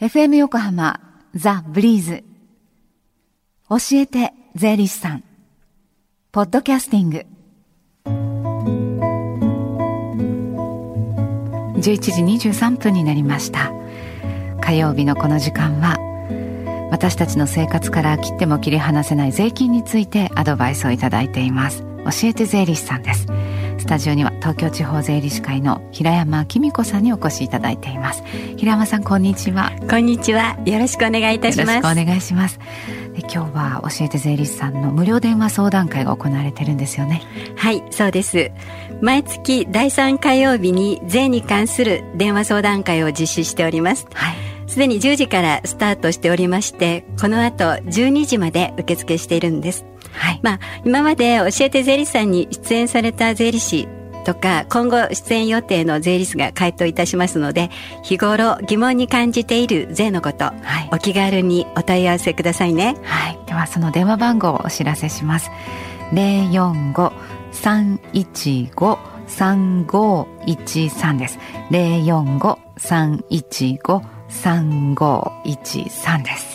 FM 横浜ザ・ブリーズ。教えて税理士さん。ポッドキャスティング。11時23分になりました。火曜日のこの時間は私たちの生活から切っても切り離せない税金についてアドバイスをいただいています。教えて税理士さんです。タジオには東京地方税理士会の平山紀美子さんにお越しいただいています。平山さんこんにちは。こんにちは。よろしくお願いいたします。よろしくお願いします。で今日は教えて税理士さんの無料電話相談会が行われてるんですよね。はいそうです。毎月第3火曜日に税に関する電話相談会を実施しております。はい。すでに10時からスタートしておりましてこの後12時まで受付しているんですはい。まあ、今まで教えて税理士さんに出演された税理士とか、今後出演予定の税理士が回答いたしますので、日頃疑問に感じている税のこと、はい、お気軽にお問い合わせくださいね。はい。では、その電話番号をお知らせします。045-315-3513です。045-315-3513です。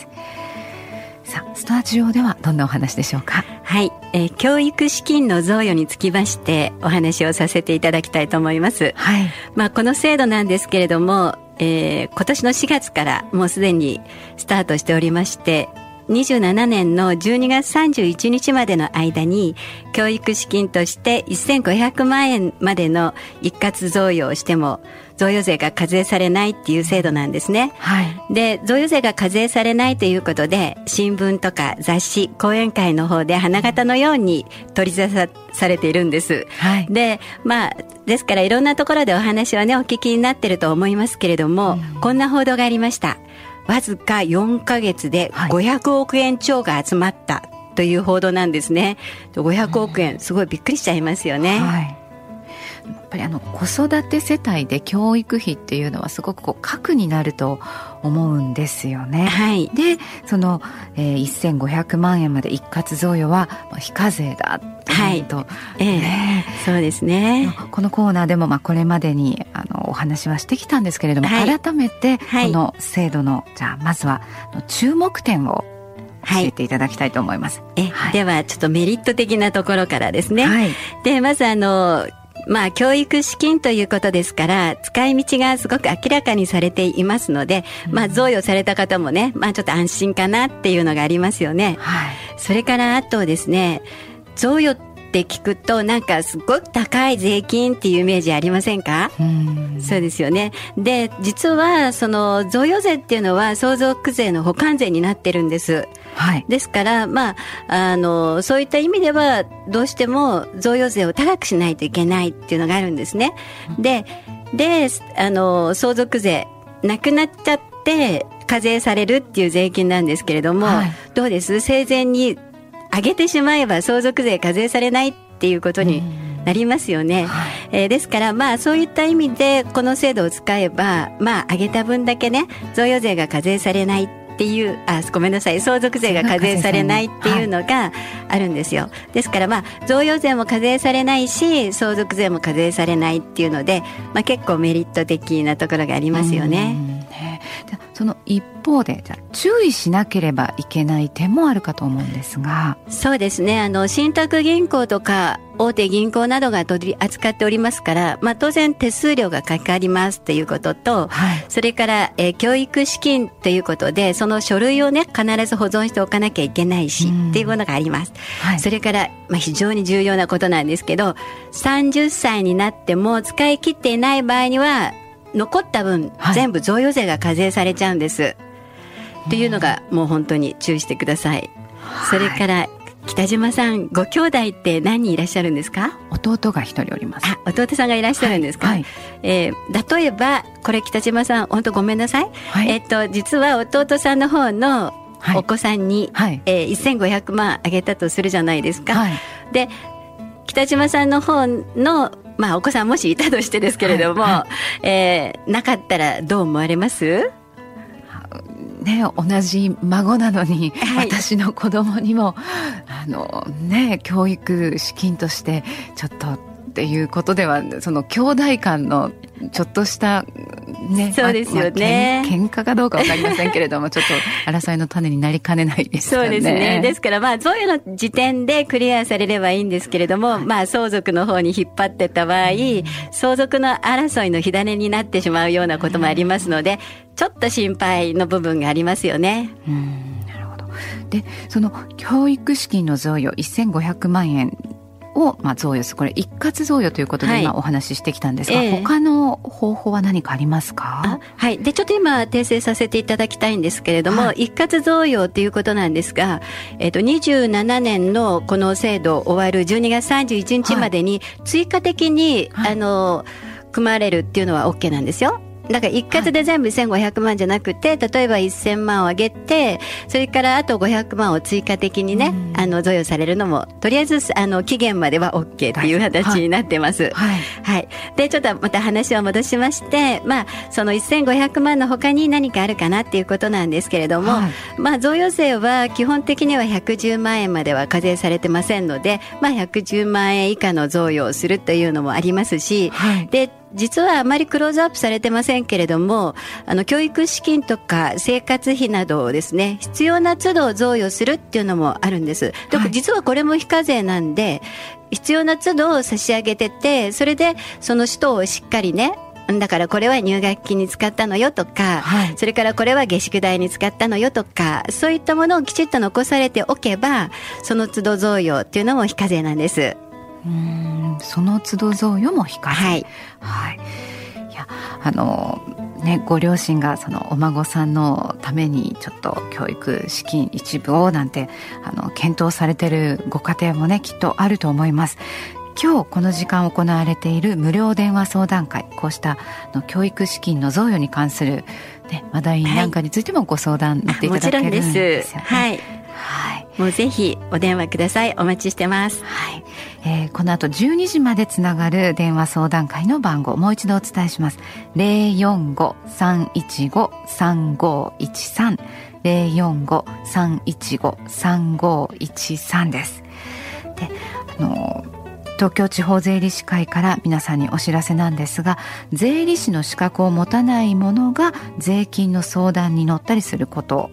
スタジオではどんなお話でしょうか？はい、えー、教育資金の贈与につきましてお話をさせていただきたいと思います。はい。まあ、この制度なんですけれども、えー、今年の4月からもうすでにスタートしておりまして、27年の12月31日までの間に教育資金として1500万円までの一括贈与をしても贈与税が課税されないっていう制度なんですね。はい。で、贈与税が課税されないということで、新聞とか雑誌、講演会の方で花形のように取り沙汰されているんです。はい。で、まあ、ですからいろんなところでお話はね、お聞きになってると思いますけれども、うん、こんな報道がありました。わずか4ヶ月で500億円超が集まったという報道なんですね。500億円、すごいびっくりしちゃいますよね。はい。やっぱりあの子育て世帯で教育費っていうのはすごくこう核になると思うんですよね。はい、でその、えー、1500万円まで一括贈与は、まあ、非課税だはい。と、ええ。ね、そうですね。このコーナーでもまあこれまでにあのお話はしてきたんですけれども、はい、改めてこの制度の、じゃあまずは注目点を教えていただきたいと思います。はい、え、はい、ではちょっとメリット的なところからですね。はい、でまずあのまあ、教育資金ということですから、使い道がすごく明らかにされていますので、まあ、贈与された方もね、まあ、ちょっと安心かなっていうのがありますよね。はい。それから、あとですね、贈与って聞くと、なんかすごく高い税金っていうイメージありませんか？そうですよね。で、実は、その、贈与税っていうのは相続税の補完税になってるんです。はい、ですから、まあ、あのそういった意味ではどうしても贈与税を高くしないといけないっていうのがあるんですね。でであの相続税なくなっちゃって課税されるっていう税金なんですけれども、はい、どうです？生前に上げてしまえば相続税課税されないっていうことになりますよね。はい、えー、ですから、まあ、そういった意味で、この制度を使えば、まあ、上げた分だけね、贈与税が課税されないっていうあごめんなさい。相続税が課税されないっていうのがあるんですよ、ですからまあ贈与税も課税されないし相続税も課税されないっていうので、まあ、結構メリット的なところがありますよね。その一方でじゃ注意しなければいけない点もあるかと思うんですが。そうですね。あの信託銀行とか大手銀行などが取り扱っておりますから、まあ、当然手数料がかかりますということと、はい、それから、えー、教育資金ということでその書類をね必ず保存しておかなきゃいけないし、っていうものがあります、はい、それから、まあ、非常に重要なことなんですけど30歳になっても使い切っていない場合には残った分、はい、全部贈与税が課税されちゃうんです。っていうのがもう本当に注意してください。それから北島さんご兄弟って何人いらっしゃるんですか？弟が一人おります。あ弟さんがいらっしゃるんですか、はい。はい、えー、例えばこれ北島さん本当ごめんなさい、はい、えっ、と実は弟さんの方のお子さんに、はい。えー、1500万あげたとするじゃないですか、はい、で北島さんの方のまあお子さんもしいたとしてですけれども、はい、えー、なかったらどう思われます？ね、同じ孫なのに、はい、私の子供にもあのね教育資金としてちょっとっていうことではその兄弟間のちょっとしたね、そうですよね、まあ、喧嘩かどうかわかりませんけれども、ちょっと争いの種になりかねないですね。そうですね。ですから、まあ、贈与の時点でクリアされればいいんですけれども、はい、まあ、相続の方に引っ張ってた場合、相続の争いの火種になってしまうようなこともありますので、ちょっと心配の部分がありますよね。うんなるほど。で、その教育資金の贈与1500万円を、まあ、贈与するこれ一括贈与ということで今お話ししてきたんですが、はい、他の方法は何かありますか？はい。でちょっと今訂正させていただきたいんですけれども、はい、一括贈与ということなんですが、えっと、27年のこの制度終わる12月31日までに追加的に、はい、あの組まれるっていうのは OK なんですよ。だから一括で全部1500万じゃなくて、例えば1000万を上げて、それからあと500万を追加的にね、あの、贈与されるのも、とりあえず、あの、期限までは OK っていう形になってます。はい。はい。で、ちょっとまた話を戻しまして、まあ、その1500万の他に何かあるかなっていうことなんですけれども、はい、まあ、贈与税は基本的には110万円までは課税されてませんので、まあ、110万円以下の贈与をするというのもありますし、はい、で、実はあまりクローズアップされてませんけれども、あの、教育資金とか生活費などをですね、必要な都度贈与するっていうのもあるんです。で、はい、実はこれも非課税なんで、必要な都度を差し上げてて、それでその人をしっかりね、だからこれは入学金に使ったのよとか、はい、それからこれは下宿代に使ったのよとか、そういったものをきちっと残されておけば、その都度贈与っていうのも非課税なんです。うんその都度贈与も光るはい、はい、いやあのねご両親がそのお孫さんのためにちょっと教育資金一部をなんてあの検討されてるご家庭もねきっとあると思います。今日この時間行われている無料電話相談会こうしたの教育資金の贈与に関する、ね、話題なんかについてもご相談乗っていただけるんですよね。はい、はい、もうぜひお電話ください。お待ちしてます。はい、えー、この後12時までつながる電話相談会の番号もう一度お伝えします。045-315-3513 045-315-3513です。で、あの東京地方税理士会から皆さんにお知らせなんですが税理士の資格を持たない者が税金の相談に乗ったりすること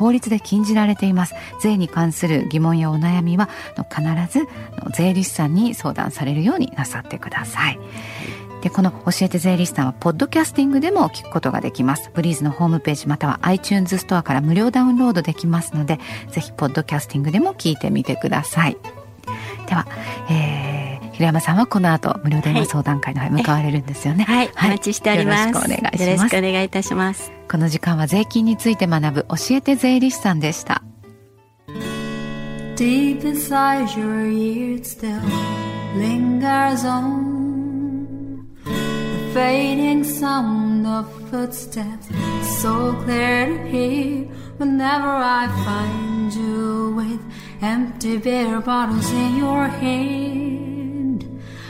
法律で禁じられています。税に関する疑問やお悩みは必ず税理士さんに相談されるようになさってください。でこの教えて税理士さんはポッドキャスティングでも聞くことができます。ブリーズのホームページまたは iTunes ストアから無料ダウンロードできますのでぜひポッドキャスティングでも聞いてみてください。では、えー、平山さんはこの後無料電話相談会の向かわれるんですよね、はい、はい、お待ちしておりますよろしくお願いしますよろしくお願いいたしますこの時間は税金について学ぶ教えて税理士さんでした Deep inside your ears still lingers on The fading sound of footsteps So clear to hear Whenever I find you with empty beer bottles in your hand.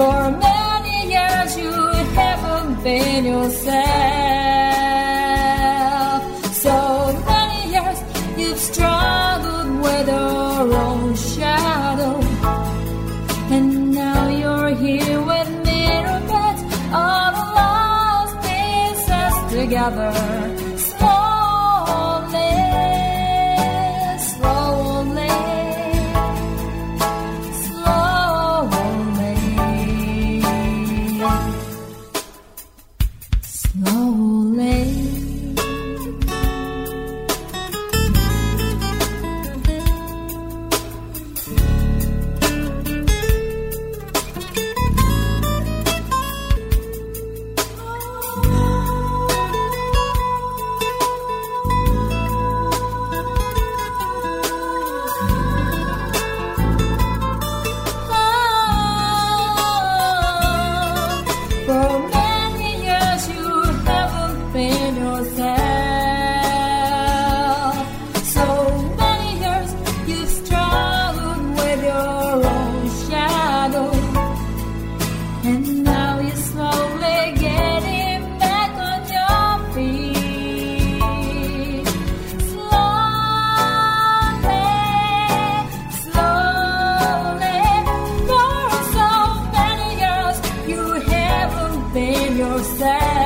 For many years you haven't been yourself. So many years you've struggled with your own shadow. And now you're here with me, beds, all the lost pieces together. that